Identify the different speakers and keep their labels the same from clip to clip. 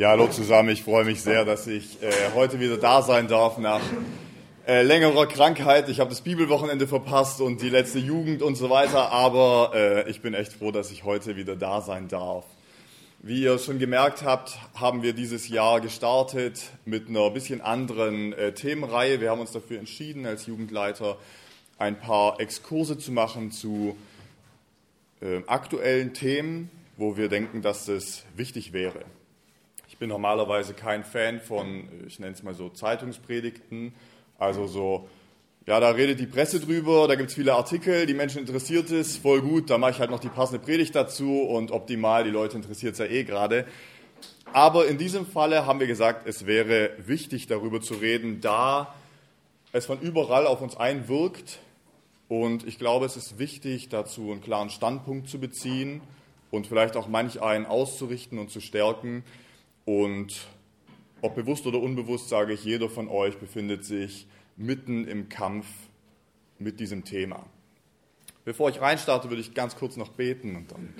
Speaker 1: Ja, hallo zusammen. Ich freue mich sehr, dass ich äh, heute wieder da sein darf nach äh, längerer Krankheit. Ich habe das Bibelwochenende verpasst und die letzte Jugend und so weiter, aber äh, ich bin echt froh, dass ich heute wieder da sein darf. Wie ihr schon gemerkt habt, haben wir dieses Jahr gestartet mit einer bisschen anderen äh, Themenreihe. Wir haben uns dafür entschieden, als Jugendleiter ein paar Exkurse zu machen zu äh, aktuellen Themen, wo wir denken, dass es wichtig wäre bin normalerweise kein Fan von, ich nenne es mal so, Zeitungspredigten. Also so, ja, da redet die Presse drüber, da gibt es viele Artikel, die Menschen interessiert es, voll gut, da mache ich halt noch die passende Predigt dazu und optimal, die Leute interessiert es ja eh gerade. Aber in diesem Falle haben wir gesagt, es wäre wichtig, darüber zu reden, da es von überall auf uns einwirkt. Und ich glaube, es ist wichtig, dazu einen klaren Standpunkt zu beziehen und vielleicht auch manch einen auszurichten und zu stärken. Und ob bewusst oder unbewusst, sage ich, jeder von euch befindet sich mitten im Kampf mit diesem Thema. Bevor ich reinstarte, würde ich ganz kurz noch beten und dann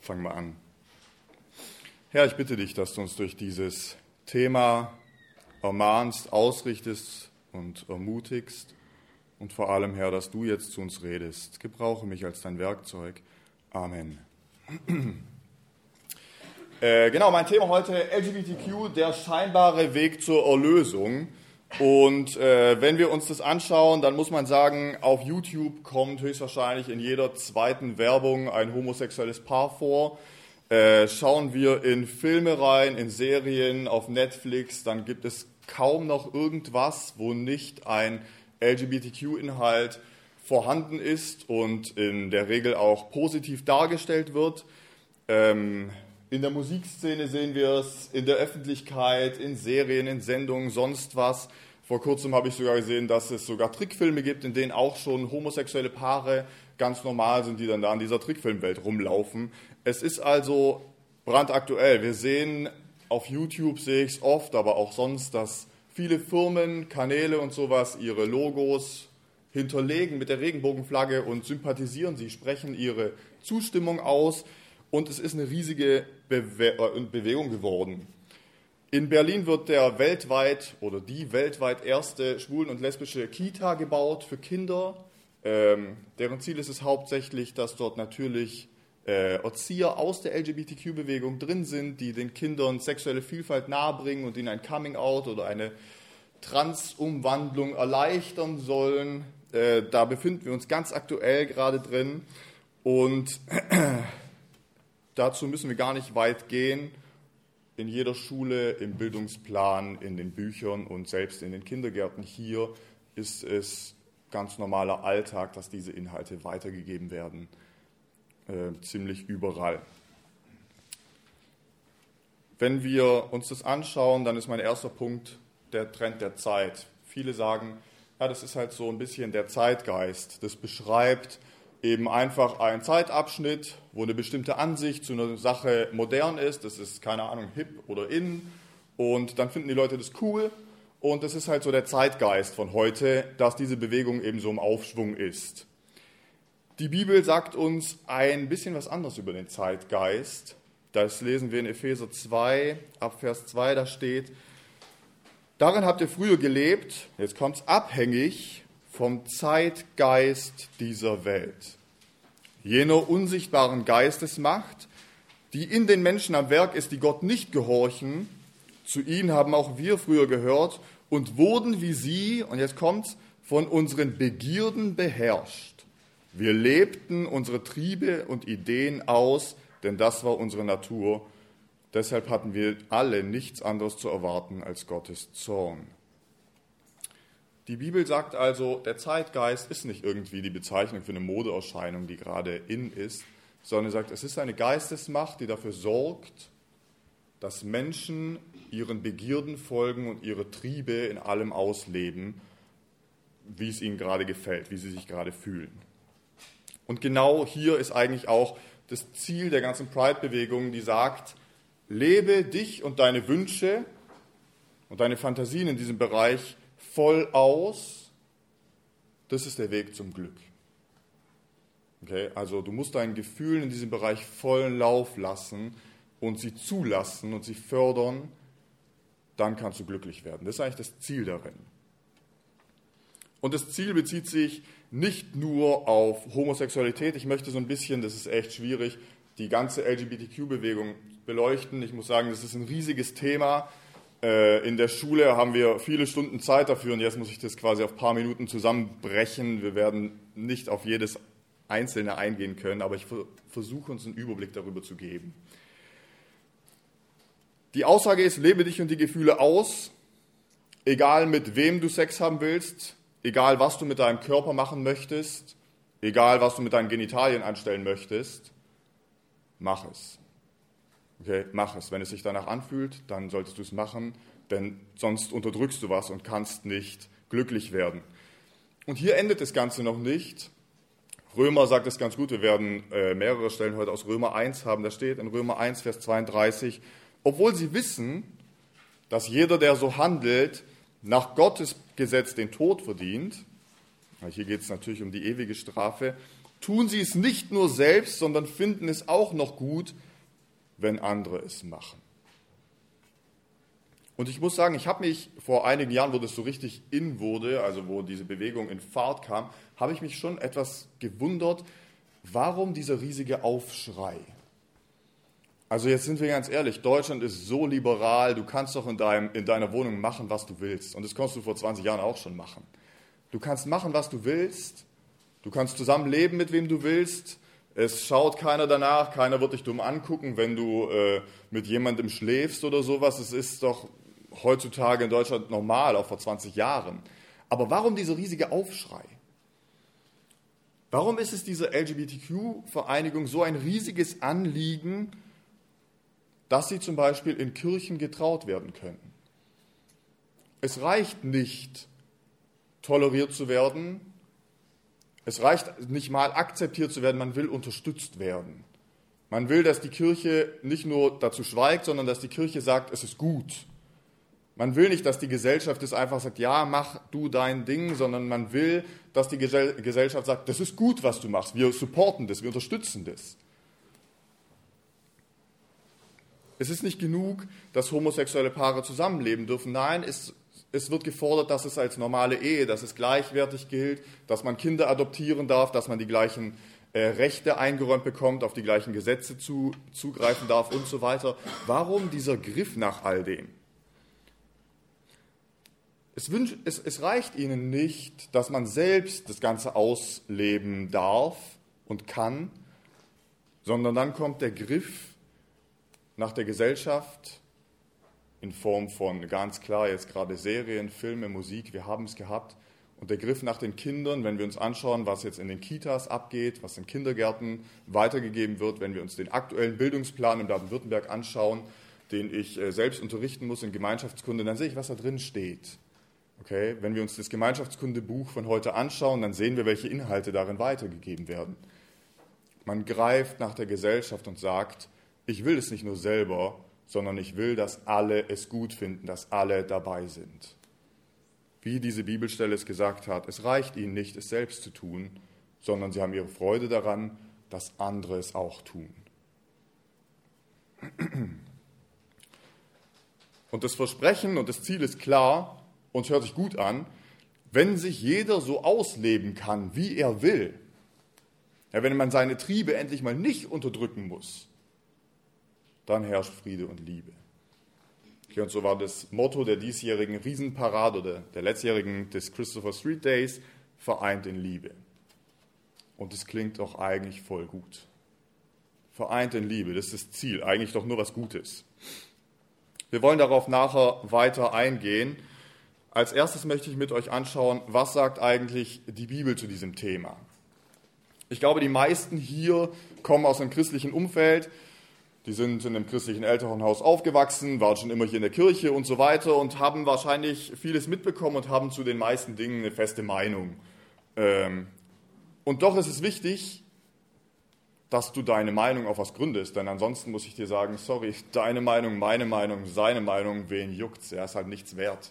Speaker 1: fangen wir an. Herr, ich bitte dich, dass du uns durch dieses Thema ermahnst, ausrichtest und ermutigst und vor allem, Herr, dass du jetzt zu uns redest. Gebrauche mich als dein Werkzeug. Amen. Äh, genau, mein Thema heute LGBTQ, der scheinbare Weg zur Erlösung. Und äh, wenn wir uns das anschauen, dann muss man sagen, auf YouTube kommt höchstwahrscheinlich in jeder zweiten Werbung ein homosexuelles Paar vor. Äh, schauen wir in Filme rein, in Serien, auf Netflix, dann gibt es kaum noch irgendwas, wo nicht ein LGBTQ-Inhalt vorhanden ist und in der Regel auch positiv dargestellt wird. Ähm, in der Musikszene sehen wir es, in der Öffentlichkeit, in Serien, in Sendungen, sonst was. Vor kurzem habe ich sogar gesehen, dass es sogar Trickfilme gibt, in denen auch schon homosexuelle Paare ganz normal sind, die dann da in dieser Trickfilmwelt rumlaufen. Es ist also brandaktuell. Wir sehen auf YouTube, sehe ich es oft, aber auch sonst, dass viele Firmen, Kanäle und sowas ihre Logos hinterlegen mit der Regenbogenflagge und sympathisieren sie, sprechen ihre Zustimmung aus. Und es ist eine riesige Bewe äh, Bewegung geworden. In Berlin wird der weltweit oder die weltweit erste schwulen- und lesbische Kita gebaut für Kinder. Ähm, deren Ziel ist es hauptsächlich, dass dort natürlich äh, Erzieher aus der LGBTQ-Bewegung drin sind, die den Kindern sexuelle Vielfalt nahebringen und ihnen ein Coming-out oder eine Transumwandlung erleichtern sollen. Äh, da befinden wir uns ganz aktuell gerade drin. Und Dazu müssen wir gar nicht weit gehen. In jeder Schule, im Bildungsplan, in den Büchern und selbst in den Kindergärten hier ist es ganz normaler Alltag, dass diese Inhalte weitergegeben werden. Äh, ziemlich überall. Wenn wir uns das anschauen, dann ist mein erster Punkt der Trend der Zeit. Viele sagen, ja, das ist halt so ein bisschen der Zeitgeist. Das beschreibt eben einfach ein Zeitabschnitt, wo eine bestimmte Ansicht zu einer Sache modern ist. Das ist, keine Ahnung, hip oder in. Und dann finden die Leute das cool. Und das ist halt so der Zeitgeist von heute, dass diese Bewegung eben so im Aufschwung ist. Die Bibel sagt uns ein bisschen was anderes über den Zeitgeist. Das lesen wir in Epheser 2, ab Vers 2, da steht, darin habt ihr früher gelebt, jetzt kommt es abhängig vom Zeitgeist dieser Welt, jener unsichtbaren Geistesmacht, die in den Menschen am Werk ist, die Gott nicht gehorchen. Zu ihnen haben auch wir früher gehört und wurden wie sie, und jetzt kommt's, von unseren Begierden beherrscht. Wir lebten unsere Triebe und Ideen aus, denn das war unsere Natur. Deshalb hatten wir alle nichts anderes zu erwarten als Gottes Zorn. Die Bibel sagt also, der Zeitgeist ist nicht irgendwie die Bezeichnung für eine Modeerscheinung, die gerade in ist, sondern sagt, es ist eine Geistesmacht, die dafür sorgt, dass Menschen ihren Begierden folgen und ihre Triebe in allem ausleben, wie es ihnen gerade gefällt, wie sie sich gerade fühlen. Und genau hier ist eigentlich auch das Ziel der ganzen Pride-Bewegung, die sagt, lebe dich und deine Wünsche und deine Fantasien in diesem Bereich voll aus, das ist der Weg zum Glück. Okay, also du musst deinen Gefühlen in diesem Bereich vollen Lauf lassen, und sie zulassen und sie fördern, dann kannst du glücklich werden. Das ist eigentlich das Ziel darin. Und das Ziel bezieht sich nicht nur auf Homosexualität. Ich möchte so ein bisschen, das ist echt schwierig, die ganze LGBTQ-Bewegung beleuchten. Ich muss sagen, das ist ein riesiges Thema. Äh, in der Schule haben wir viele Stunden Zeit dafür und jetzt muss ich das quasi auf ein paar Minuten zusammenbrechen. Wir werden nicht auf jedes Einzelne eingehen können, aber ich versuche uns einen Überblick darüber zu geben. Die Aussage ist, lebe dich und die Gefühle aus, egal mit wem du Sex haben willst, egal was du mit deinem Körper machen möchtest, egal was du mit deinen Genitalien anstellen möchtest, mach es. Okay, mach es. Wenn es sich danach anfühlt, dann solltest du es machen, denn sonst unterdrückst du was und kannst nicht glücklich werden. Und hier endet das Ganze noch nicht. Römer sagt es ganz gut, wir werden äh, mehrere Stellen heute aus Römer 1 haben, da steht in Römer 1, Vers 32, obwohl sie wissen, dass jeder, der so handelt, nach Gottes Gesetz den Tod verdient, hier geht es natürlich um die ewige Strafe, tun sie es nicht nur selbst, sondern finden es auch noch gut, wenn andere es machen. Und ich muss sagen, ich habe mich vor einigen Jahren, wo das so richtig in wurde, also wo diese Bewegung in Fahrt kam, habe ich mich schon etwas gewundert, warum dieser riesige Aufschrei. Also jetzt sind wir ganz ehrlich, Deutschland ist so liberal, du kannst doch in, deinem, in deiner Wohnung machen, was du willst. Und das konntest du vor 20 Jahren auch schon machen. Du kannst machen, was du willst, du kannst zusammen leben, mit wem du willst. Es schaut keiner danach, keiner wird dich dumm angucken, wenn du äh, mit jemandem schläfst oder sowas. Es ist doch heutzutage in Deutschland normal, auch vor 20 Jahren. Aber warum dieser riesige Aufschrei? Warum ist es dieser LGBTQ-Vereinigung so ein riesiges Anliegen, dass sie zum Beispiel in Kirchen getraut werden können. Es reicht nicht, toleriert zu werden. Es reicht nicht mal akzeptiert zu werden, man will unterstützt werden. Man will, dass die Kirche nicht nur dazu schweigt, sondern dass die Kirche sagt, es ist gut. Man will nicht, dass die Gesellschaft es einfach sagt, ja, mach du dein Ding, sondern man will, dass die Gesellschaft sagt, das ist gut, was du machst. Wir supporten das, wir unterstützen das. Es ist nicht genug, dass homosexuelle Paare zusammenleben dürfen. Nein, es, es wird gefordert, dass es als normale Ehe, dass es gleichwertig gilt, dass man Kinder adoptieren darf, dass man die gleichen äh, Rechte eingeräumt bekommt, auf die gleichen Gesetze zu, zugreifen darf und so weiter. Warum dieser Griff nach all dem? Es, wünsch, es, es reicht ihnen nicht, dass man selbst das Ganze ausleben darf und kann, sondern dann kommt der Griff nach der Gesellschaft in Form von ganz klar jetzt gerade Serien, Filme, Musik, wir haben es gehabt. Und der Griff nach den Kindern, wenn wir uns anschauen, was jetzt in den Kitas abgeht, was in Kindergärten weitergegeben wird, wenn wir uns den aktuellen Bildungsplan in Baden-Württemberg anschauen, den ich äh, selbst unterrichten muss in Gemeinschaftskunde, dann sehe ich, was da drin steht. Okay? Wenn wir uns das Gemeinschaftskundebuch von heute anschauen, dann sehen wir, welche Inhalte darin weitergegeben werden. Man greift nach der Gesellschaft und sagt, ich will es nicht nur selber, sondern ich will, dass alle es gut finden, dass alle dabei sind. Wie diese Bibelstelle es gesagt hat, es reicht ihnen nicht, es selbst zu tun, sondern sie haben ihre Freude daran, dass andere es auch tun. Und das Versprechen und das Ziel ist klar und hört sich gut an, wenn sich jeder so ausleben kann, wie er will, ja, wenn man seine Triebe endlich mal nicht unterdrücken muss, dann herrscht Friede und Liebe. Okay, und so war das Motto der diesjährigen Riesenparade oder der letztjährigen des Christopher Street Days, vereint in Liebe. Und es klingt doch eigentlich voll gut. Vereint in Liebe, das ist das Ziel, eigentlich doch nur was Gutes. Wir wollen darauf nachher weiter eingehen. Als erstes möchte ich mit euch anschauen, was sagt eigentlich die Bibel zu diesem Thema. Ich glaube, die meisten hier kommen aus einem christlichen Umfeld. Die sind in einem christlichen Elternhaus aufgewachsen, waren schon immer hier in der Kirche und so weiter und haben wahrscheinlich vieles mitbekommen und haben zu den meisten Dingen eine feste Meinung. Ähm, und doch ist es wichtig, dass du deine Meinung auf was gründest, denn ansonsten muss ich dir sagen, sorry, deine Meinung, meine Meinung, seine Meinung, wen juckt's? Er ist halt nichts wert.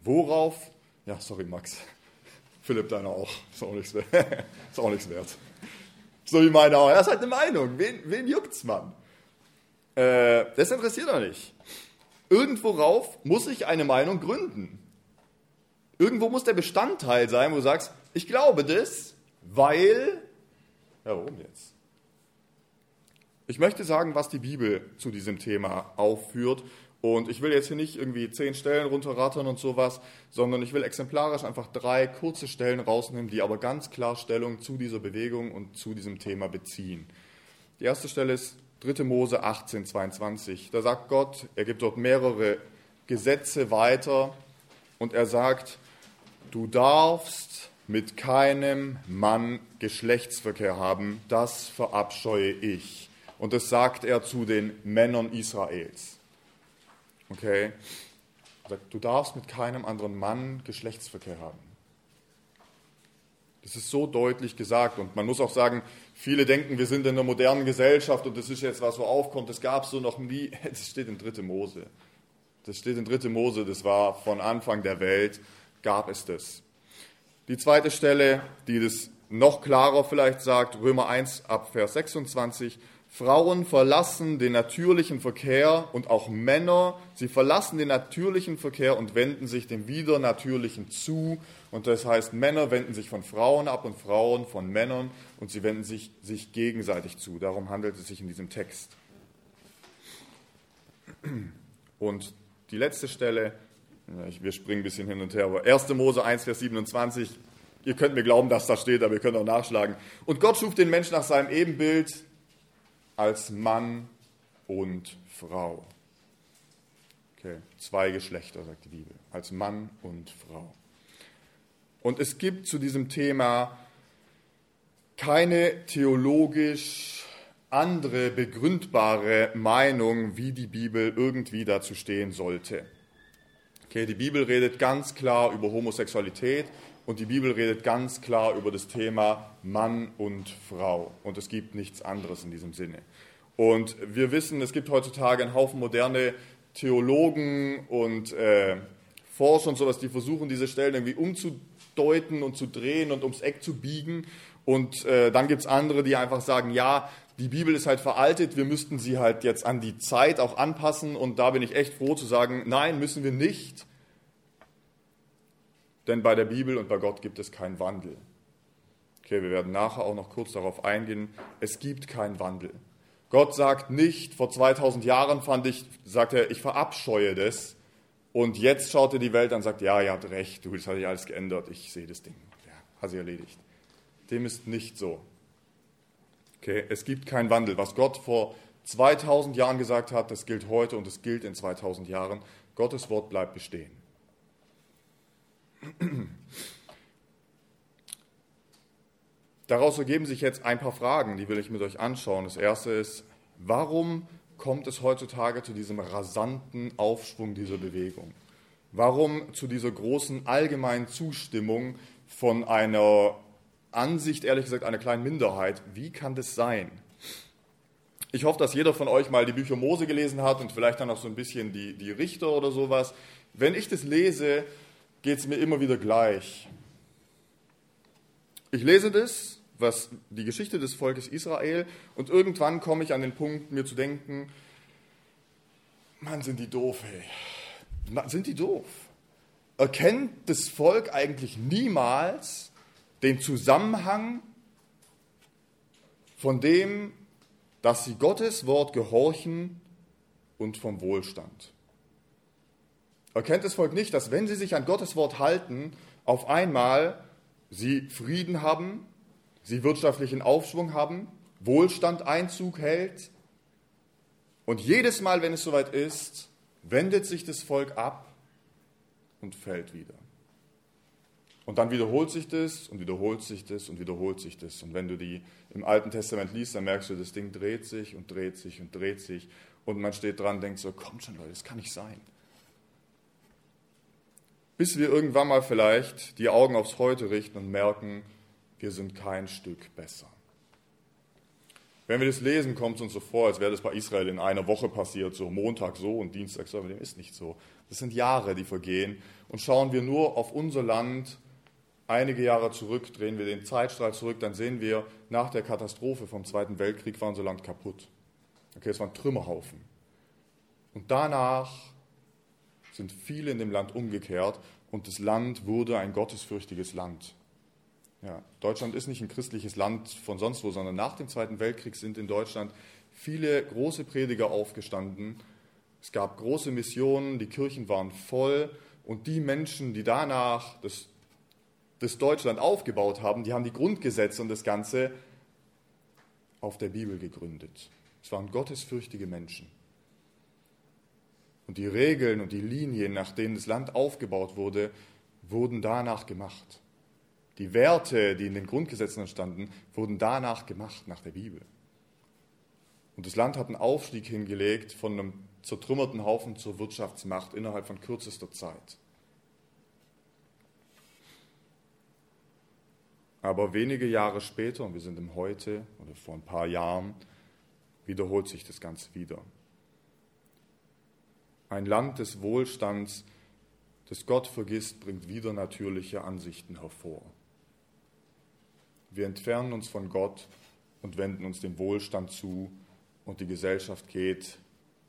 Speaker 1: Worauf? Ja, sorry, Max. Philipp, deiner auch. Ist auch nichts wert. ist auch nichts wert. So wie meine auch. Er ist halt eine Meinung. Wen, wen juckt's, Mann? Äh, das interessiert er nicht. Irgendworauf muss ich eine Meinung gründen. Irgendwo muss der Bestandteil sein, wo du sagst, ich glaube das, weil. Warum jetzt? Ich möchte sagen, was die Bibel zu diesem Thema aufführt. Und ich will jetzt hier nicht irgendwie zehn Stellen runterrattern und sowas, sondern ich will exemplarisch einfach drei kurze Stellen rausnehmen, die aber ganz klar Stellung zu dieser Bewegung und zu diesem Thema beziehen. Die erste Stelle ist 3. Mose 18, 22. Da sagt Gott, er gibt dort mehrere Gesetze weiter und er sagt, du darfst mit keinem Mann Geschlechtsverkehr haben, das verabscheue ich. Und das sagt er zu den Männern Israels. Okay? Du darfst mit keinem anderen Mann Geschlechtsverkehr haben. Das ist so deutlich gesagt und man muss auch sagen, viele denken, wir sind in einer modernen Gesellschaft und das ist jetzt was, wo aufkommt. Das gab es so noch nie. Das steht in 3. Mose. Das steht in 3. Mose, das war von Anfang der Welt, gab es das. Die zweite Stelle, die das noch klarer vielleicht sagt, Römer 1 ab Vers 26, Frauen verlassen den natürlichen Verkehr und auch Männer, sie verlassen den natürlichen Verkehr und wenden sich dem widernatürlichen zu. Und das heißt, Männer wenden sich von Frauen ab und Frauen von Männern und sie wenden sich, sich gegenseitig zu. Darum handelt es sich in diesem Text. Und die letzte Stelle, wir springen ein bisschen hin und her, aber 1. Mose 1, Vers 27, ihr könnt mir glauben, dass das steht, aber ihr könnt auch nachschlagen. Und Gott schuf den Menschen nach seinem Ebenbild, als Mann und Frau. Okay, zwei Geschlechter, sagt die Bibel, als Mann und Frau. Und es gibt zu diesem Thema keine theologisch andere begründbare Meinung, wie die Bibel irgendwie dazu stehen sollte. Okay, die Bibel redet ganz klar über Homosexualität und die Bibel redet ganz klar über das Thema Mann und Frau. Und es gibt nichts anderes in diesem Sinne. Und wir wissen, es gibt heutzutage einen Haufen moderne Theologen und äh, Forscher und sowas, die versuchen, diese Stellen irgendwie umzudeuten und zu drehen und ums Eck zu biegen. Und äh, dann gibt es andere, die einfach sagen, ja, die Bibel ist halt veraltet, wir müssten sie halt jetzt an die Zeit auch anpassen. Und da bin ich echt froh zu sagen, nein, müssen wir nicht. Denn bei der Bibel und bei Gott gibt es keinen Wandel. Okay, wir werden nachher auch noch kurz darauf eingehen. Es gibt keinen Wandel. Gott sagt nicht, vor 2000 Jahren fand ich, sagt er, ich verabscheue das. Und jetzt schaut er die Welt an und sagt, ja, ihr habt recht, du, das hat sich alles geändert, ich sehe das Ding. Ja, hat sich erledigt. Dem ist nicht so. Okay, es gibt keinen Wandel. Was Gott vor 2000 Jahren gesagt hat, das gilt heute und es gilt in 2000 Jahren. Gottes Wort bleibt bestehen. Daraus ergeben sich jetzt ein paar Fragen, die will ich mit euch anschauen. Das erste ist, warum kommt es heutzutage zu diesem rasanten Aufschwung dieser Bewegung? Warum zu dieser großen allgemeinen Zustimmung von einer Ansicht, ehrlich gesagt, einer kleinen Minderheit? Wie kann das sein? Ich hoffe, dass jeder von euch mal die Bücher Mose gelesen hat und vielleicht dann auch so ein bisschen die, die Richter oder sowas. Wenn ich das lese, geht es mir immer wieder gleich. Ich lese das, was die Geschichte des Volkes Israel, und irgendwann komme ich an den Punkt, mir zu denken, Mann, sind die doof, hey. Sind die doof? Erkennt das Volk eigentlich niemals den Zusammenhang von dem, dass sie Gottes Wort gehorchen und vom Wohlstand? Erkennt das Volk nicht, dass wenn sie sich an Gottes Wort halten, auf einmal sie Frieden haben, sie wirtschaftlichen Aufschwung haben, Wohlstand Einzug hält. Und jedes Mal, wenn es soweit ist, wendet sich das Volk ab und fällt wieder. Und dann wiederholt sich das und wiederholt sich das und wiederholt sich das. Und wenn du die im Alten Testament liest, dann merkst du, das Ding dreht sich und dreht sich und dreht sich. Und man steht dran und denkt so, komm schon Leute, das kann nicht sein bis wir irgendwann mal vielleicht die Augen aufs Heute richten und merken, wir sind kein Stück besser. Wenn wir das lesen, kommt es uns so vor, als wäre das bei Israel in einer Woche passiert, so Montag so und Dienstag so, aber dem ist nicht so. Das sind Jahre, die vergehen. Und schauen wir nur auf unser Land einige Jahre zurück, drehen wir den Zeitstrahl zurück, dann sehen wir, nach der Katastrophe vom Zweiten Weltkrieg war unser Land kaputt. Okay, es war ein Trümmerhaufen. Und danach sind viele in dem Land umgekehrt und das Land wurde ein gottesfürchtiges Land. Ja, Deutschland ist nicht ein christliches Land von sonst wo, sondern nach dem Zweiten Weltkrieg sind in Deutschland viele große Prediger aufgestanden. Es gab große Missionen, die Kirchen waren voll und die Menschen, die danach das, das Deutschland aufgebaut haben, die haben die Grundgesetze und das Ganze auf der Bibel gegründet. Es waren gottesfürchtige Menschen. Und die Regeln und die Linien, nach denen das Land aufgebaut wurde, wurden danach gemacht. Die Werte, die in den Grundgesetzen entstanden, wurden danach gemacht, nach der Bibel. Und das Land hat einen Aufstieg hingelegt von einem zertrümmerten Haufen zur Wirtschaftsmacht innerhalb von kürzester Zeit. Aber wenige Jahre später, und wir sind im Heute oder vor ein paar Jahren, wiederholt sich das Ganze wieder. Ein Land des Wohlstands, das Gott vergisst, bringt wieder natürliche Ansichten hervor. Wir entfernen uns von Gott und wenden uns dem Wohlstand zu und die Gesellschaft geht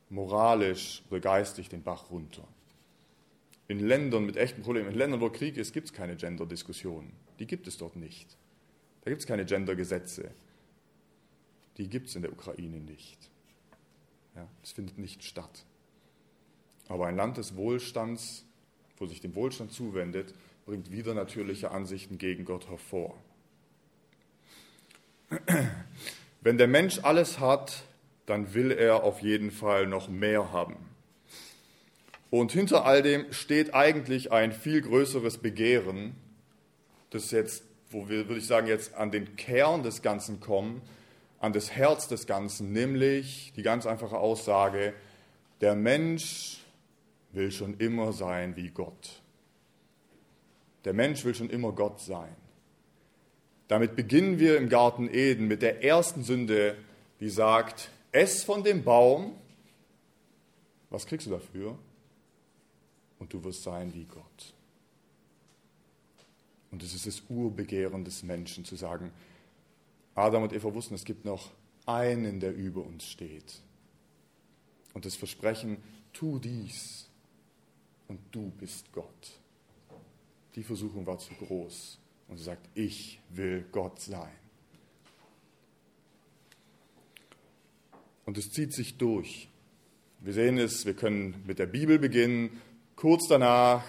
Speaker 1: moralisch oder geistig den Bach runter. In Ländern mit echten Problemen, in Ländern, wo Krieg ist, gibt es keine Gender-Diskussionen. Die gibt es dort nicht. Da gibt es keine Gender-Gesetze. Die gibt es in der Ukraine nicht. Ja, das findet nicht statt. Aber ein Land des Wohlstands, wo sich dem Wohlstand zuwendet, bringt wieder natürliche Ansichten gegen Gott hervor. Wenn der Mensch alles hat, dann will er auf jeden Fall noch mehr haben. Und hinter all dem steht eigentlich ein viel größeres Begehren, das jetzt, wo wir, würde ich sagen, jetzt an den Kern des Ganzen kommen, an das Herz des Ganzen, nämlich die ganz einfache Aussage, der Mensch will schon immer sein wie Gott. Der Mensch will schon immer Gott sein. Damit beginnen wir im Garten Eden mit der ersten Sünde, die sagt, ess von dem Baum, was kriegst du dafür? Und du wirst sein wie Gott. Und es ist das Urbegehren des Menschen zu sagen, Adam und Eva wussten, es gibt noch einen, der über uns steht. Und das Versprechen, tu dies und du bist Gott. Die Versuchung war zu groß. Und sie sagt, ich will Gott sein. Und es zieht sich durch. Wir sehen es, wir können mit der Bibel beginnen. Kurz danach,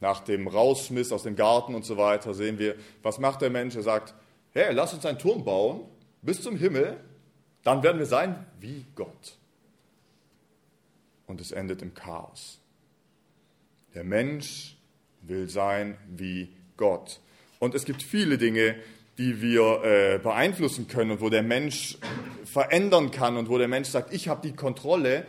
Speaker 1: nach dem Rausschmiss aus dem Garten und so weiter, sehen wir, was macht der Mensch? Er sagt, hey, lass uns einen Turm bauen bis zum Himmel, dann werden wir sein wie Gott. Und es endet im Chaos. Der Mensch will sein wie Gott. Und es gibt viele Dinge, die wir äh, beeinflussen können und wo der Mensch verändern kann und wo der Mensch sagt, ich habe die Kontrolle.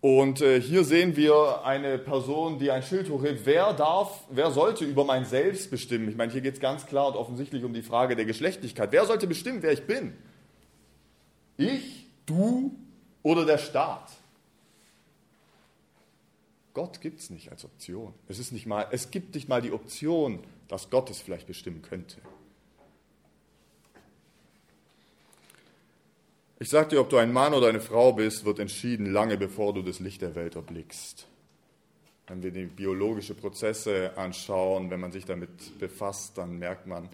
Speaker 1: Und äh, hier sehen wir eine Person, die ein Schild hochhebt. Wer darf, wer sollte über mein Selbst bestimmen? Ich meine, hier geht es ganz klar und offensichtlich um die Frage der Geschlechtlichkeit. Wer sollte bestimmen, wer ich bin? Ich, du oder der Staat? Gott gibt es nicht als Option. Es, ist nicht mal, es gibt nicht mal die Option, dass Gott es vielleicht bestimmen könnte. Ich sage dir, ob du ein Mann oder eine Frau bist, wird entschieden lange bevor du das Licht der Welt erblickst. Wenn wir die biologischen Prozesse anschauen, wenn man sich damit befasst, dann merkt man,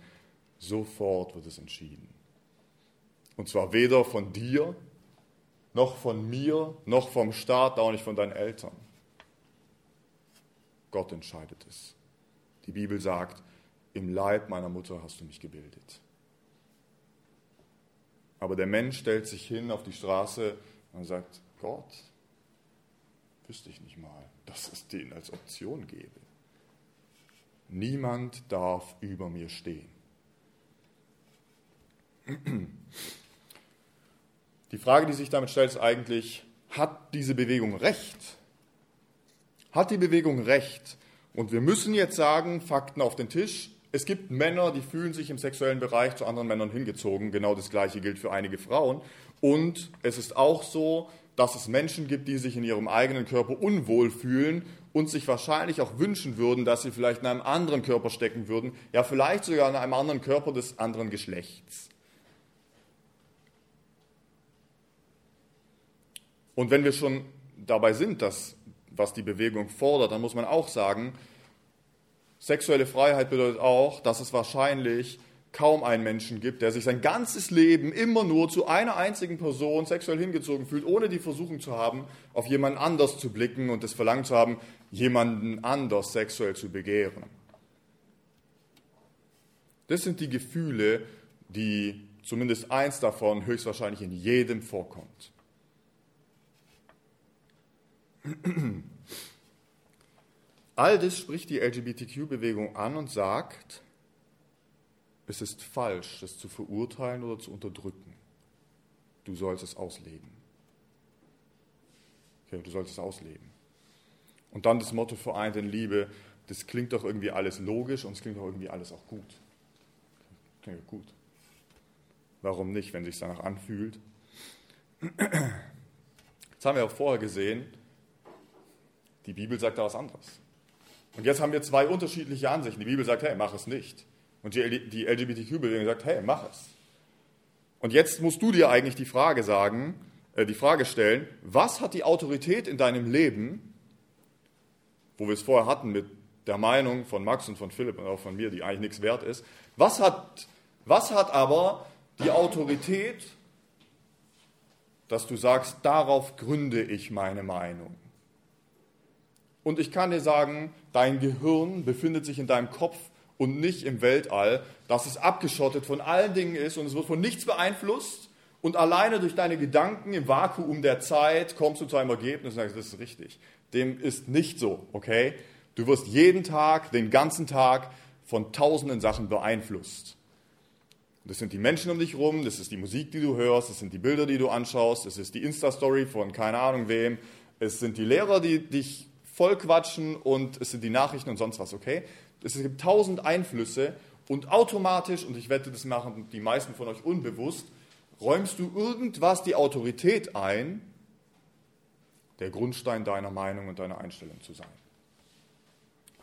Speaker 1: sofort wird es entschieden. Und zwar weder von dir, noch von mir, noch vom Staat, auch nicht von deinen Eltern. Gott entscheidet es. Die Bibel sagt, im Leib meiner Mutter hast du mich gebildet. Aber der Mensch stellt sich hin auf die Straße und sagt, Gott, wüsste ich nicht mal, dass es den als Option gäbe. Niemand darf über mir stehen. Die Frage, die sich damit stellt, ist eigentlich, hat diese Bewegung recht? Hat die Bewegung recht? Und wir müssen jetzt sagen, Fakten auf den Tisch. Es gibt Männer, die fühlen sich im sexuellen Bereich zu anderen Männern hingezogen. Genau das Gleiche gilt für einige Frauen. Und es ist auch so, dass es Menschen gibt, die sich in ihrem eigenen Körper unwohl fühlen und sich wahrscheinlich auch wünschen würden, dass sie vielleicht in einem anderen Körper stecken würden. Ja, vielleicht sogar in einem anderen Körper des anderen Geschlechts. Und wenn wir schon dabei sind, dass, was die Bewegung fordert, dann muss man auch sagen, sexuelle Freiheit bedeutet auch, dass es wahrscheinlich kaum einen Menschen gibt, der sich sein ganzes Leben immer nur zu einer einzigen Person sexuell hingezogen fühlt, ohne die Versuchung zu haben, auf jemanden anders zu blicken und das Verlangen zu haben, jemanden anders sexuell zu begehren. Das sind die Gefühle, die zumindest eins davon höchstwahrscheinlich in jedem vorkommt. All das spricht die LGBTQ-Bewegung an und sagt, es ist falsch, das zu verurteilen oder zu unterdrücken. Du sollst es ausleben. Okay, du sollst es ausleben. Und dann das Motto vereint in Liebe, das klingt doch irgendwie alles logisch und es klingt doch irgendwie alles auch gut. Klingt gut. Warum nicht, wenn es sich danach anfühlt? Jetzt haben wir auch vorher gesehen, die Bibel sagt da was anderes. Und jetzt haben wir zwei unterschiedliche Ansichten. Die Bibel sagt, hey, mach es nicht. Und die, LGBTQ-Bewegung sagt, hey, mach es. Und jetzt musst du dir eigentlich die Frage sagen, äh, die Frage stellen, was hat die Autorität in deinem Leben, wo wir es vorher hatten mit der Meinung von Max und von Philipp und auch von mir, die eigentlich nichts wert ist, was hat, was hat aber die Autorität, dass du sagst, darauf gründe ich meine Meinung? Und ich kann dir sagen, dein Gehirn befindet sich in deinem Kopf und nicht im Weltall, dass es abgeschottet von allen Dingen ist und es wird von nichts beeinflusst und alleine durch deine Gedanken im Vakuum der Zeit kommst du zu einem Ergebnis und sagst, das ist richtig. Dem ist nicht so, okay? Du wirst jeden Tag, den ganzen Tag von tausenden Sachen beeinflusst. Das sind die Menschen um dich rum, das ist die Musik, die du hörst, das sind die Bilder, die du anschaust, das ist die Insta-Story von keine Ahnung wem, es sind die Lehrer, die dich vollquatschen und es sind die Nachrichten und sonst was, okay? Es gibt tausend Einflüsse und automatisch, und ich wette, das machen die meisten von euch unbewusst, räumst du irgendwas die Autorität ein, der Grundstein deiner Meinung und deiner Einstellung zu sein.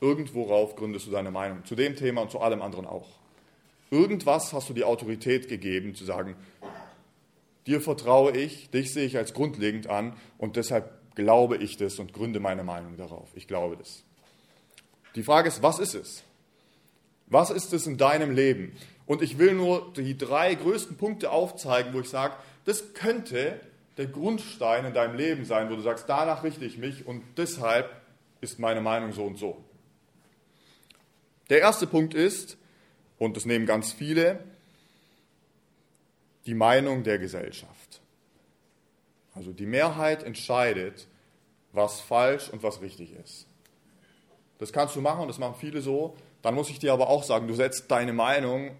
Speaker 1: Irgendworauf gründest du deine Meinung, zu dem Thema und zu allem anderen auch. Irgendwas hast du die Autorität gegeben, zu sagen, dir vertraue ich, dich sehe ich als grundlegend an und deshalb glaube ich das und gründe meine Meinung darauf. Ich glaube das. Die Frage ist, was ist es? Was ist es in deinem Leben? Und ich will nur die drei größten Punkte aufzeigen, wo ich sage, das könnte der Grundstein in deinem Leben sein, wo du sagst, danach richte ich mich und deshalb ist meine Meinung so und so. Der erste Punkt ist, und das nehmen ganz viele, die Meinung der Gesellschaft. Also die Mehrheit entscheidet, was falsch und was richtig ist. Das kannst du machen, das machen viele so. Dann muss ich dir aber auch sagen, du setzt deine Meinung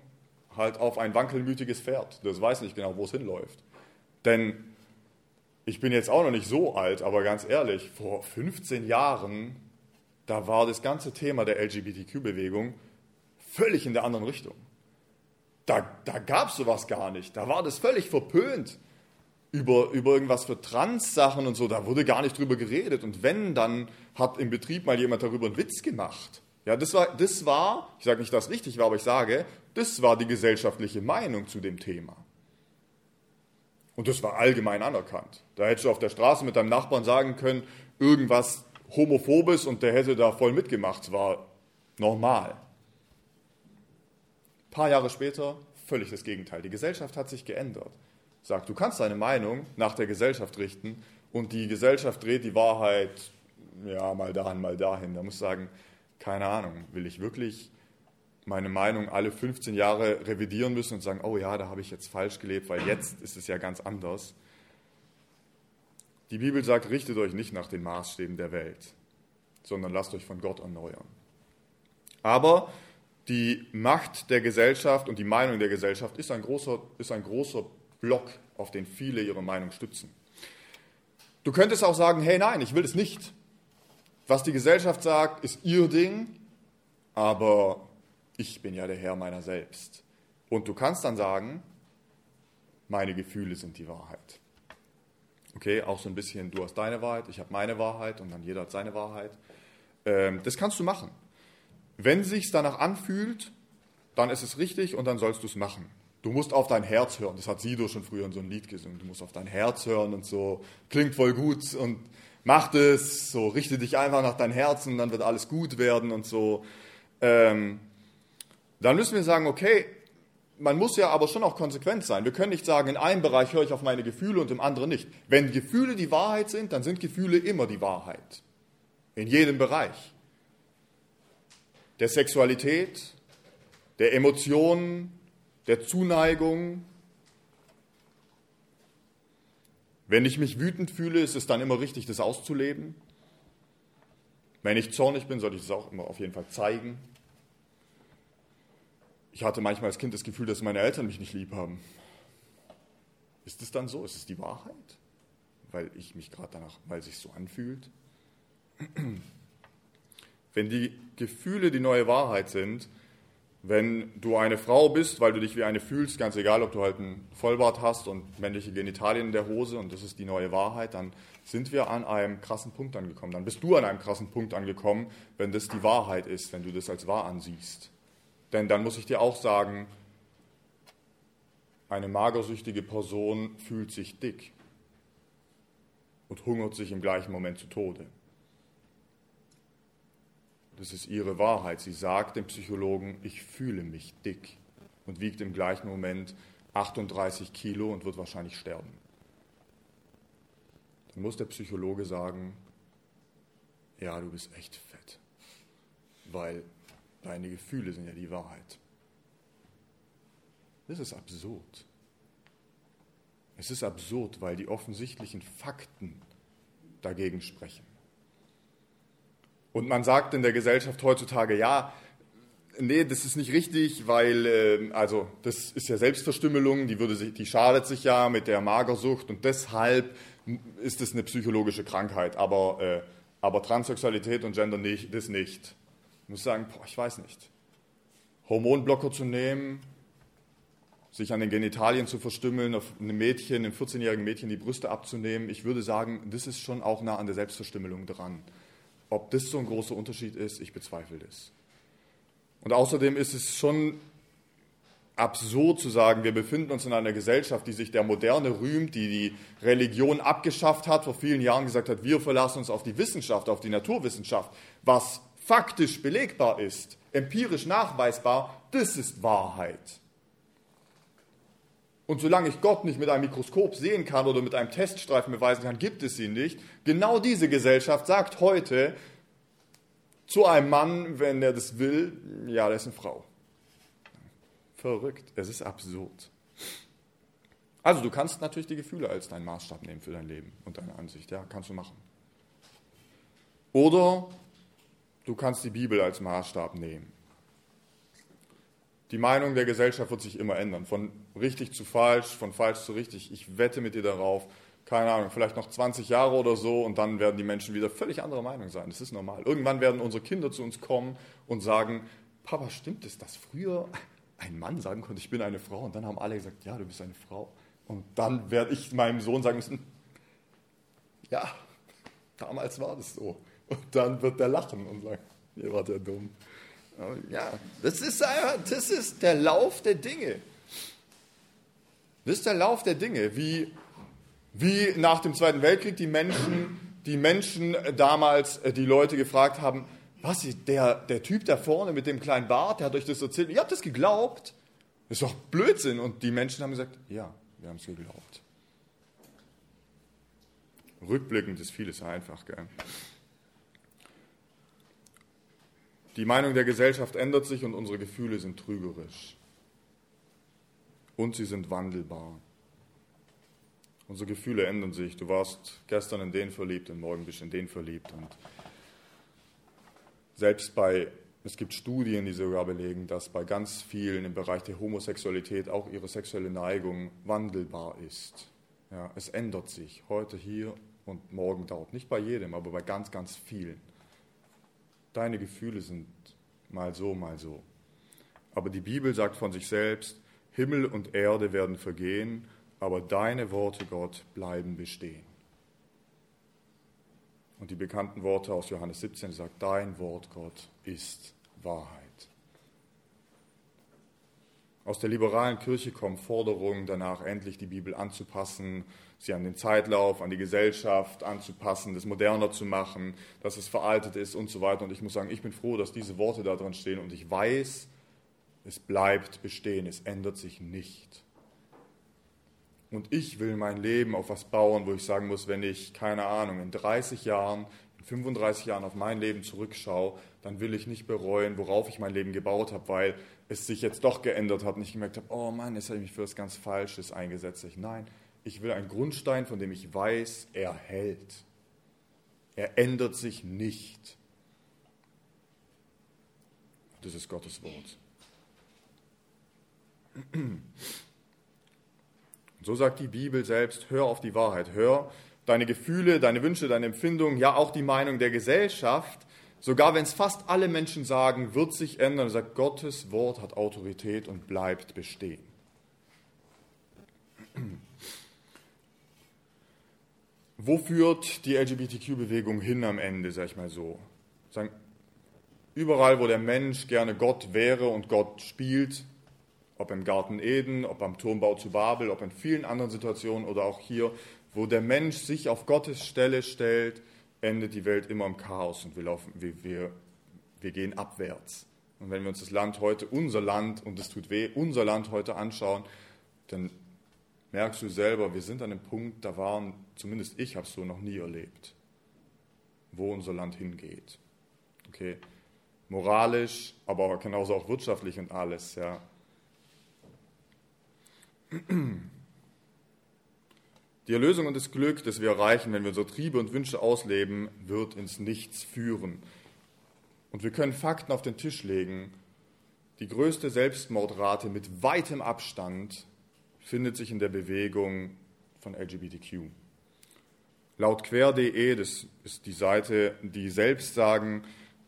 Speaker 1: halt auf ein wankelmütiges Pferd. Das weiß nicht genau, wo es hinläuft. Denn ich bin jetzt auch noch nicht so alt, aber ganz ehrlich, vor 15 Jahren, da war das ganze Thema der LGBTQ-Bewegung völlig in der anderen Richtung. Da, da gab es sowas gar nicht. Da war das völlig verpönt über, über irgendwas für Trans-Sachen und so, da wurde gar nicht drüber geredet. Und wenn, dann hat im Betrieb mal jemand darüber einen Witz gemacht. Ja, das war, das war ich sage nicht, dass richtig war, aber ich sage, das war die gesellschaftliche Meinung zu dem Thema. Und das war allgemein anerkannt. Da hättest du auf der Straße mit deinem Nachbarn sagen können, irgendwas Homophobes und der hätte da voll mitgemacht. Es war normal. Ein paar Jahre später völlig das Gegenteil. Die Gesellschaft hat sich geändert sagt, du kannst deine Meinung nach der Gesellschaft richten und die Gesellschaft dreht die Wahrheit ja mal dahin, mal dahin. Da muss ich sagen, keine Ahnung, will ich wirklich meine Meinung alle 15 Jahre revidieren müssen und sagen, oh ja, da habe ich jetzt falsch gelebt, weil jetzt ist es ja ganz anders. Die Bibel sagt, richtet euch nicht nach den Maßstäben der Welt, sondern lasst euch von Gott erneuern. Aber die Macht der Gesellschaft und die Meinung der Gesellschaft ist ein großer, ist ein großer Block, auf den viele ihre Meinung stützen. Du könntest auch sagen, hey nein, ich will es nicht. Was die Gesellschaft sagt, ist ihr Ding, aber ich bin ja der Herr meiner selbst. Und du kannst dann sagen, meine Gefühle sind die Wahrheit. Okay, auch so ein bisschen, du hast deine Wahrheit, ich habe meine Wahrheit und dann jeder hat seine Wahrheit. Ähm, das kannst du machen. Wenn es sich danach anfühlt, dann ist es richtig und dann sollst du es machen. Du musst auf dein Herz hören. Das hat Sido schon früher in so einem Lied gesungen. Du musst auf dein Herz hören und so. Klingt voll gut und mach das. So, richte dich einfach nach deinem Herzen und dann wird alles gut werden und so. Ähm, dann müssen wir sagen, okay, man muss ja aber schon auch konsequent sein. Wir können nicht sagen, in einem Bereich höre ich auf meine Gefühle und im anderen nicht. Wenn Gefühle die Wahrheit sind, dann sind Gefühle immer die Wahrheit. In jedem Bereich. Der Sexualität, der Emotionen, der Zuneigung. Wenn ich mich wütend fühle, ist es dann immer richtig, das auszuleben. Wenn ich zornig bin, sollte ich das auch immer auf jeden Fall zeigen. Ich hatte manchmal als Kind das Gefühl, dass meine Eltern mich nicht lieb haben. Ist es dann so? Ist es die Wahrheit? Weil ich mich gerade danach, weil es sich so anfühlt? Wenn die Gefühle die neue Wahrheit sind, wenn du eine Frau bist, weil du dich wie eine fühlst, ganz egal, ob du halt einen Vollbart hast und männliche Genitalien in der Hose und das ist die neue Wahrheit, dann sind wir an einem krassen Punkt angekommen. Dann bist du an einem krassen Punkt angekommen, wenn das die Wahrheit ist, wenn du das als wahr ansiehst. Denn dann muss ich dir auch sagen, eine magersüchtige Person fühlt sich dick und hungert sich im gleichen Moment zu Tode. Das ist ihre Wahrheit. Sie sagt dem Psychologen, ich fühle mich dick und wiegt im gleichen Moment 38 Kilo und wird wahrscheinlich sterben. Dann muss der Psychologe sagen, ja, du bist echt fett, weil deine Gefühle sind ja die Wahrheit. Das ist absurd. Es ist absurd, weil die offensichtlichen Fakten dagegen sprechen. Und man sagt in der Gesellschaft heutzutage, ja, nee, das ist nicht richtig, weil, äh, also das ist ja Selbstverstümmelung, die, würde sich, die schadet sich ja mit der Magersucht und deshalb ist es eine psychologische Krankheit. Aber, äh, aber Transsexualität und Gender nicht, das nicht. Ich muss sagen, boah, ich weiß nicht. Hormonblocker zu nehmen, sich an den Genitalien zu verstümmeln, auf einem Mädchen, einem 14-jährigen Mädchen die Brüste abzunehmen, ich würde sagen, das ist schon auch nah an der Selbstverstümmelung dran. Ob das so ein großer Unterschied ist, ich bezweifle das. Und außerdem ist es schon absurd zu sagen, wir befinden uns in einer Gesellschaft, die sich der Moderne rühmt, die die Religion abgeschafft hat, vor vielen Jahren gesagt hat, wir verlassen uns auf die Wissenschaft, auf die Naturwissenschaft, was faktisch belegbar ist, empirisch nachweisbar, das ist Wahrheit. Und solange ich Gott nicht mit einem Mikroskop sehen kann oder mit einem Teststreifen beweisen kann, gibt es ihn nicht. Genau diese Gesellschaft sagt heute zu einem Mann, wenn er das will, ja, der ist eine Frau. Verrückt, es ist absurd. Also du kannst natürlich die Gefühle als deinen Maßstab nehmen für dein Leben und deine Ansicht, ja, kannst du machen. Oder du kannst die Bibel als Maßstab nehmen. Die Meinung der Gesellschaft wird sich immer ändern, von richtig zu falsch, von falsch zu richtig. Ich wette mit dir darauf, keine Ahnung, vielleicht noch 20 Jahre oder so und dann werden die Menschen wieder völlig anderer Meinung sein. Das ist normal. Irgendwann werden unsere Kinder zu uns kommen und sagen, Papa, stimmt es, dass früher ein Mann sagen konnte, ich bin eine Frau und dann haben alle gesagt, ja, du bist eine Frau. Und dann werde ich meinem Sohn sagen müssen, ja, damals war das so. Und dann wird der lachen und sagen, ihr wart ja dumm. Ja, das ist, das ist der Lauf der Dinge. Das ist der Lauf der Dinge, wie, wie nach dem Zweiten Weltkrieg die Menschen, die Menschen damals äh, die Leute gefragt haben, was, der, der Typ da vorne mit dem kleinen Bart, der hat euch das erzählt, ihr habt das geglaubt? Das ist doch Blödsinn. Und die Menschen haben gesagt, ja, wir haben es geglaubt. Rückblickend ist vieles einfach, gell? Die Meinung der Gesellschaft ändert sich und unsere Gefühle sind trügerisch. Und sie sind wandelbar. Unsere Gefühle ändern sich. Du warst gestern in den verliebt und morgen bist du in den verliebt. Und selbst bei, es gibt Studien, die sogar belegen, dass bei ganz vielen im Bereich der Homosexualität auch ihre sexuelle Neigung wandelbar ist. Ja, es ändert sich heute hier und morgen dort. Nicht bei jedem, aber bei ganz, ganz vielen. Deine Gefühle sind mal so, mal so. Aber die Bibel sagt von sich selbst, Himmel und Erde werden vergehen, aber deine Worte, Gott, bleiben bestehen. Und die bekannten Worte aus Johannes 17 sagt, dein Wort, Gott, ist Wahrheit. Aus der liberalen Kirche kommen Forderungen danach, endlich die Bibel anzupassen, sie an den Zeitlauf, an die Gesellschaft anzupassen, das moderner zu machen, dass es veraltet ist und so weiter. Und ich muss sagen, ich bin froh, dass diese Worte da drin stehen und ich weiß, es bleibt bestehen, es ändert sich nicht. Und ich will mein Leben auf was bauen, wo ich sagen muss, wenn ich, keine Ahnung, in 30 Jahren, in 35 Jahren auf mein Leben zurückschaue, dann will ich nicht bereuen, worauf ich mein Leben gebaut habe, weil es sich jetzt doch geändert hat und ich gemerkt habe, oh Mann, jetzt habe ich mich für was ganz Falsches eingesetzt. Nein, ich will einen Grundstein, von dem ich weiß, er hält. Er ändert sich nicht. Das ist Gottes Wort. So sagt die Bibel selbst, hör auf die Wahrheit, hör deine Gefühle, deine Wünsche, deine Empfindungen, ja auch die Meinung der Gesellschaft, sogar wenn es fast alle Menschen sagen, wird sich ändern, sagt Gottes Wort hat Autorität und bleibt bestehen. Wo führt die LGBTQ-Bewegung hin am Ende, sag ich mal so? Sagen, überall, wo der Mensch gerne Gott wäre und Gott spielt, ob im Garten Eden, ob am Turmbau zu Babel, ob in vielen anderen Situationen oder auch hier, wo der Mensch sich auf Gottes Stelle stellt, endet die Welt immer im Chaos und wir, laufen, wir, wir, wir gehen abwärts. Und wenn wir uns das Land heute, unser Land, und es tut weh, unser Land heute anschauen, dann merkst du selber, wir sind an einem Punkt, da waren, zumindest ich habe es so noch nie erlebt, wo unser Land hingeht. Okay, moralisch, aber genauso auch wirtschaftlich und alles, ja. Die Erlösung und das Glück, das wir erreichen, wenn wir unsere Triebe und Wünsche ausleben, wird ins Nichts führen. Und wir können Fakten auf den Tisch legen. Die größte Selbstmordrate mit weitem Abstand findet sich in der Bewegung von LGBTQ. Laut quer.de, das ist die Seite, die selbst sagen,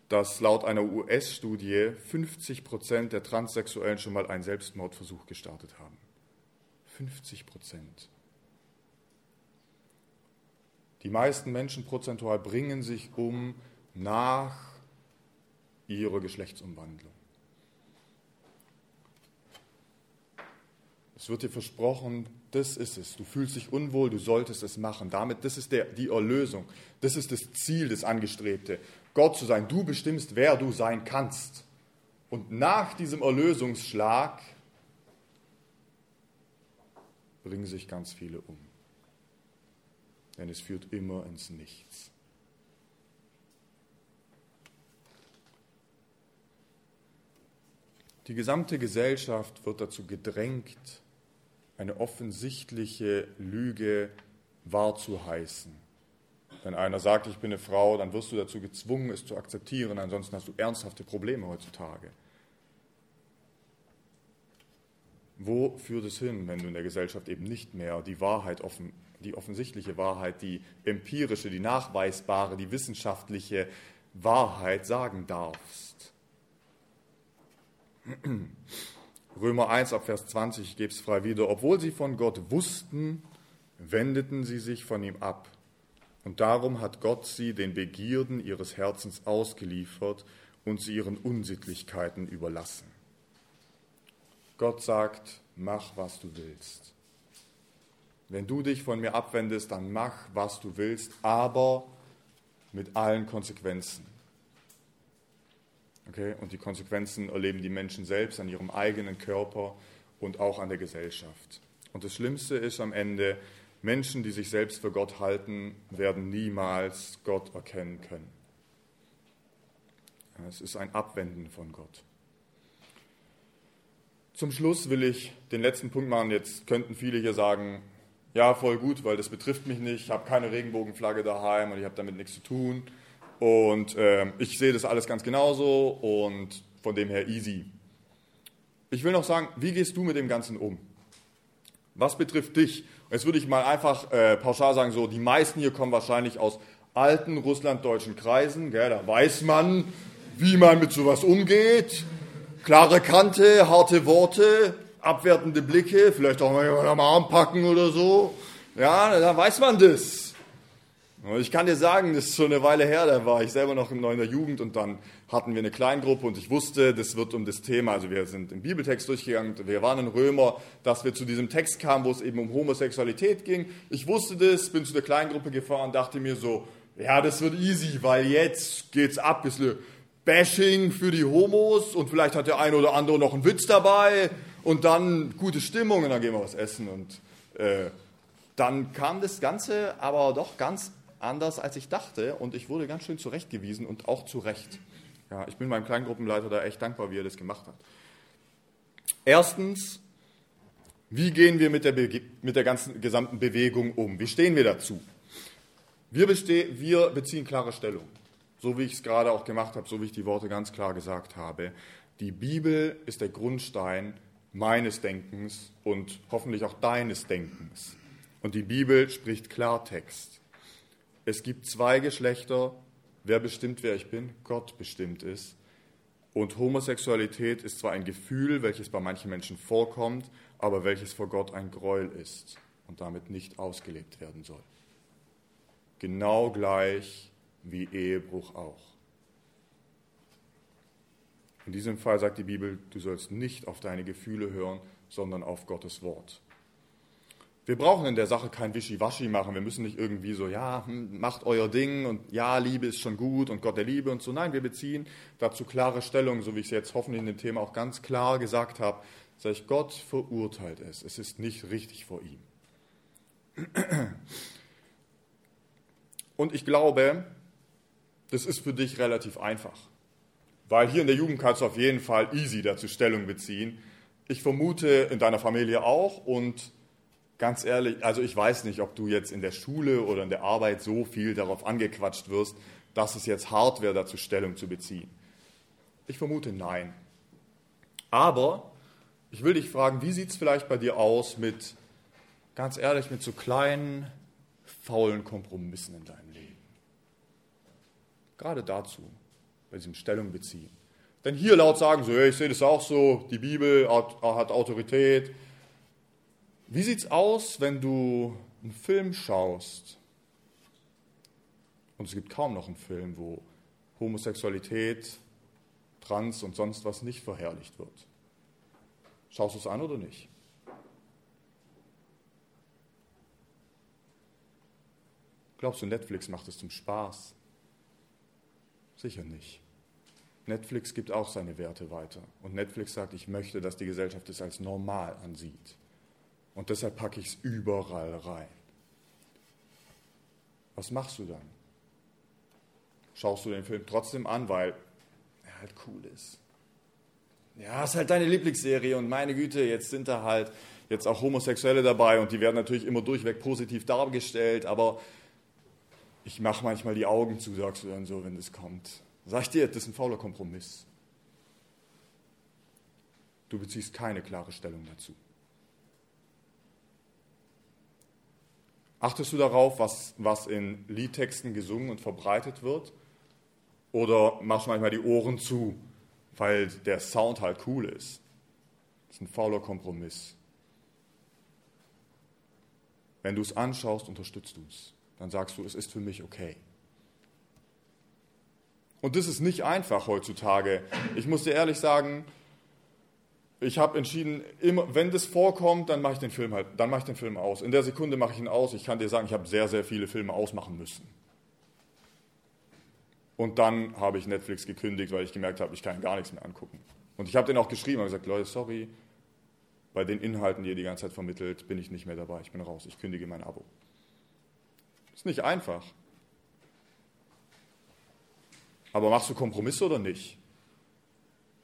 Speaker 1: dass laut einer US-Studie 50 Prozent der Transsexuellen schon mal einen Selbstmordversuch gestartet haben. 50 Prozent. Die meisten Menschen prozentual bringen sich um nach ihrer Geschlechtsumwandlung. Es wird dir versprochen, das ist es. Du fühlst dich unwohl, du solltest es machen. Damit, das ist der, die Erlösung. Das ist das Ziel, das Angestrebte. Gott zu sein. Du bestimmst, wer du sein kannst. Und nach diesem Erlösungsschlag bringen sich ganz viele um. Denn es führt immer ins Nichts. Die gesamte Gesellschaft wird dazu gedrängt, eine offensichtliche Lüge wahrzuheißen. Wenn einer sagt, ich bin eine Frau, dann wirst du dazu gezwungen, es zu akzeptieren, ansonsten hast du ernsthafte Probleme heutzutage. Wo führt es hin, wenn du in der Gesellschaft eben nicht mehr die Wahrheit offen, die offensichtliche Wahrheit, die empirische, die nachweisbare, die wissenschaftliche Wahrheit sagen darfst? Römer 1 ab Vers 20, ich gebe es frei wieder. Obwohl sie von Gott wussten, wendeten sie sich von ihm ab. Und darum hat Gott sie den Begierden ihres Herzens ausgeliefert und sie ihren Unsittlichkeiten überlassen. Gott sagt, mach, was du willst. Wenn du dich von mir abwendest, dann mach, was du willst, aber mit allen Konsequenzen. Okay? Und die Konsequenzen erleben die Menschen selbst an ihrem eigenen Körper und auch an der Gesellschaft. Und das Schlimmste ist am Ende, Menschen, die sich selbst für Gott halten, werden niemals Gott erkennen können. Es ist ein Abwenden von Gott. Zum Schluss will ich den letzten Punkt machen. Jetzt könnten viele hier sagen, ja, voll gut, weil das betrifft mich nicht. Ich habe keine Regenbogenflagge daheim und ich habe damit nichts zu tun. Und äh, ich sehe das alles ganz genauso und von dem her easy. Ich will noch sagen, wie gehst du mit dem Ganzen um? Was betrifft dich? Jetzt würde ich mal einfach äh, pauschal sagen, so die meisten hier kommen wahrscheinlich aus alten russlanddeutschen Kreisen. Gell, da weiß man, wie man mit sowas umgeht. Klare Kante, harte Worte, abwertende Blicke, vielleicht auch mal am Arm packen oder so. Ja, da weiß man das. Und ich kann dir sagen, das ist schon eine Weile her, da war ich selber noch in der Jugend und dann hatten wir eine Kleingruppe und ich wusste, das wird um das Thema, also wir sind im Bibeltext durchgegangen, wir waren in Römer, dass wir zu diesem Text kamen, wo es eben um Homosexualität ging. Ich wusste das, bin zu der Kleingruppe gefahren, dachte mir so, ja, das wird easy, weil jetzt geht's ab, bisschen Bashing für die Homos und vielleicht hat der eine oder andere noch einen Witz dabei und dann gute Stimmung und dann gehen wir was essen und äh, dann kam das Ganze aber doch ganz anders, als ich dachte und ich wurde ganz schön zurechtgewiesen und auch zu Recht. Ja, ich bin meinem Kleingruppenleiter da echt dankbar, wie er das gemacht hat. Erstens, wie gehen wir mit der, mit der ganzen gesamten Bewegung um? Wie stehen wir dazu? Wir, wir beziehen klare Stellung, so wie ich es gerade auch gemacht habe, so wie ich die Worte ganz klar gesagt habe. Die Bibel ist der Grundstein meines Denkens und hoffentlich auch deines Denkens. Und die Bibel spricht Klartext. Es gibt zwei Geschlechter. Wer bestimmt, wer ich bin? Gott bestimmt es. Und Homosexualität ist zwar ein Gefühl, welches bei manchen Menschen vorkommt, aber welches vor Gott ein Gräuel ist und damit nicht ausgelebt werden soll. Genau gleich wie Ehebruch auch. In diesem Fall sagt die Bibel, du sollst nicht auf deine Gefühle hören, sondern auf Gottes Wort. Wir brauchen in der Sache kein Wischiwaschi machen. Wir müssen nicht irgendwie so, ja, hm, macht euer Ding und ja, Liebe ist schon gut und Gott der Liebe und so. Nein, wir beziehen dazu klare Stellung, so wie ich es jetzt hoffentlich in dem Thema auch ganz klar gesagt habe. Sag ich, Gott verurteilt es. Es ist nicht richtig vor ihm. Und ich glaube, das ist für dich relativ einfach. Weil hier in der Jugend kannst du auf jeden Fall easy dazu Stellung beziehen. Ich vermute in deiner Familie auch und ganz ehrlich, also ich weiß nicht, ob du jetzt in der Schule oder in der Arbeit so viel darauf angequatscht wirst, dass es jetzt hart wäre, dazu Stellung zu beziehen. Ich vermute nein. Aber ich will dich fragen, wie sieht es vielleicht bei dir aus mit, ganz ehrlich, mit so kleinen, faulen Kompromissen in deinem Leben? Gerade dazu, bei diesem Stellung beziehen. Denn hier laut sagen so, ich sehe das auch so, die Bibel hat, hat Autorität. Wie sieht es aus, wenn du einen Film schaust? Und es gibt kaum noch einen Film, wo Homosexualität, Trans und sonst was nicht verherrlicht wird. Schaust du es an oder nicht? Glaubst du, Netflix macht es zum Spaß? Sicher nicht. Netflix gibt auch seine Werte weiter. Und Netflix sagt, ich möchte, dass die Gesellschaft es als normal ansieht. Und deshalb packe ich es überall rein. Was machst du dann? Schaust du den Film trotzdem an, weil er halt cool ist? Ja, ist halt deine Lieblingsserie und meine Güte, jetzt sind da halt jetzt auch Homosexuelle dabei und die werden natürlich immer durchweg positiv dargestellt, aber ich mache manchmal die Augen zu, sagst du dann so, wenn das kommt. Sag ich dir, das ist ein fauler Kompromiss. Du beziehst keine klare Stellung dazu. Achtest du darauf, was, was in Liedtexten gesungen und verbreitet wird? Oder machst du manchmal die Ohren zu, weil der Sound halt cool ist? Das ist ein fauler Kompromiss. Wenn du es anschaust, unterstützt du es dann sagst du, es ist für mich okay. Und das ist nicht einfach heutzutage. Ich muss dir ehrlich sagen, ich habe entschieden, immer, wenn das vorkommt, dann mache ich den Film halt, dann mache ich den Film aus. In der Sekunde mache ich ihn aus. Ich kann dir sagen, ich habe sehr, sehr viele Filme ausmachen müssen. Und dann habe ich Netflix gekündigt, weil ich gemerkt habe, ich kann gar nichts mehr angucken. Und ich habe denen auch geschrieben und gesagt, Leute, sorry, bei den Inhalten, die ihr die ganze Zeit vermittelt, bin ich nicht mehr dabei. Ich bin raus. Ich kündige mein Abo. Ist nicht einfach. Aber machst du Kompromisse oder nicht?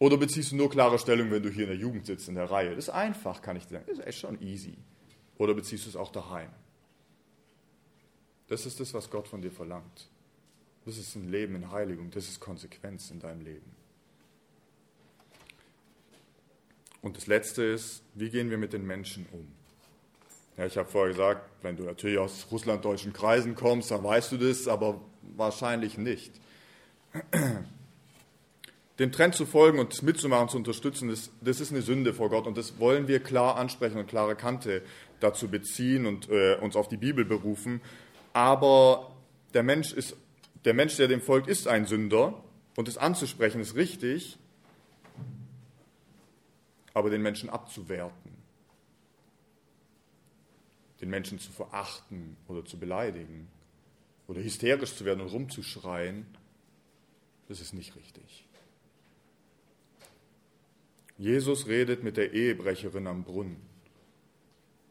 Speaker 1: Oder beziehst du nur klare Stellung, wenn du hier in der Jugend sitzt, in der Reihe? Das ist einfach, kann ich dir sagen. Das ist echt schon easy. Oder beziehst du es auch daheim? Das ist das, was Gott von dir verlangt. Das ist ein Leben in Heiligung. Das ist Konsequenz in deinem Leben. Und das Letzte ist, wie gehen wir mit den Menschen um? Ja, ich habe vorher gesagt, wenn du natürlich aus russlanddeutschen Kreisen kommst, dann weißt du das, aber wahrscheinlich nicht. Dem Trend zu folgen und mitzumachen, zu unterstützen, das, das, ist eine Sünde vor Gott und das wollen wir klar ansprechen und klare Kante dazu beziehen und äh, uns auf die Bibel berufen. Aber der Mensch, ist, der Mensch, der dem folgt, ist ein Sünder und es anzusprechen ist richtig, aber den Menschen abzuwerten, den Menschen zu verachten oder zu beleidigen oder hysterisch zu werden und rumzuschreien, das ist nicht richtig. Jesus redet mit der Ehebrecherin am Brunnen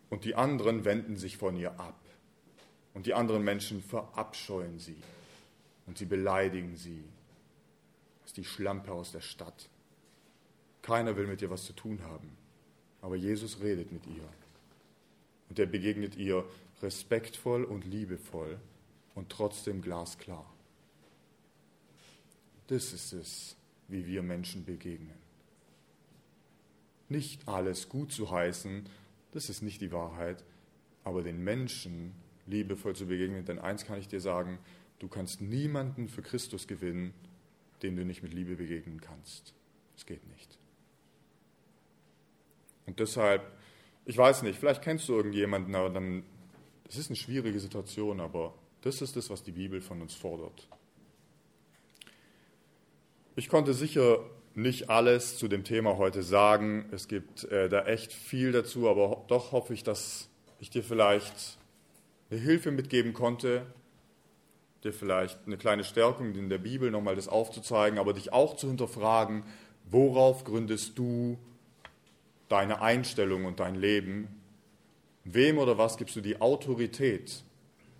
Speaker 1: und die anderen wenden sich von ihr ab und die anderen Menschen verabscheuen sie und sie beleidigen sie. Das ist die Schlampe aus der Stadt. Keiner will mit ihr was zu tun haben, aber Jesus redet mit ihr und er begegnet ihr respektvoll und liebevoll und trotzdem glasklar. Das ist es, wie wir Menschen begegnen. Nicht alles gut zu heißen, das ist nicht die Wahrheit, aber den Menschen liebevoll zu begegnen, denn eins kann ich dir sagen, du kannst niemanden für Christus gewinnen, dem du nicht mit Liebe begegnen kannst. Es geht nicht. Und deshalb, ich weiß nicht, vielleicht kennst du irgendjemanden, aber dann, das ist eine schwierige Situation, aber das ist das, was die Bibel von uns fordert. Ich konnte sicher nicht alles zu dem Thema heute sagen. Es gibt äh, da echt viel dazu, aber doch hoffe ich, dass ich dir vielleicht eine Hilfe mitgeben konnte, dir vielleicht eine kleine Stärkung in der Bibel nochmal das aufzuzeigen, aber dich auch zu hinterfragen, worauf gründest du deine Einstellung und dein Leben? Wem oder was gibst du die Autorität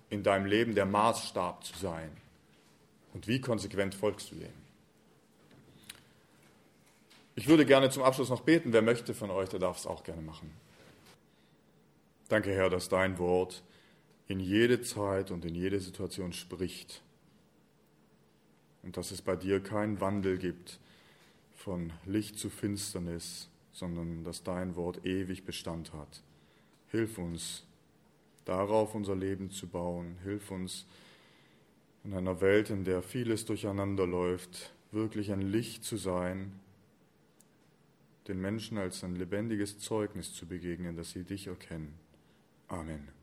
Speaker 1: in deinem Leben, der Maßstab zu sein? Und wie konsequent folgst du dem? Ich würde gerne zum Abschluss noch beten. Wer möchte von euch, der darf es auch gerne machen. Danke, Herr, dass dein Wort in jede Zeit und in jede Situation spricht und dass es bei dir keinen Wandel gibt von Licht zu Finsternis, sondern dass dein Wort ewig Bestand hat. Hilf uns, darauf unser Leben zu bauen. Hilf uns, in einer Welt, in der vieles durcheinander läuft, wirklich ein Licht zu sein, den Menschen als ein lebendiges Zeugnis zu begegnen, dass sie dich erkennen. Amen.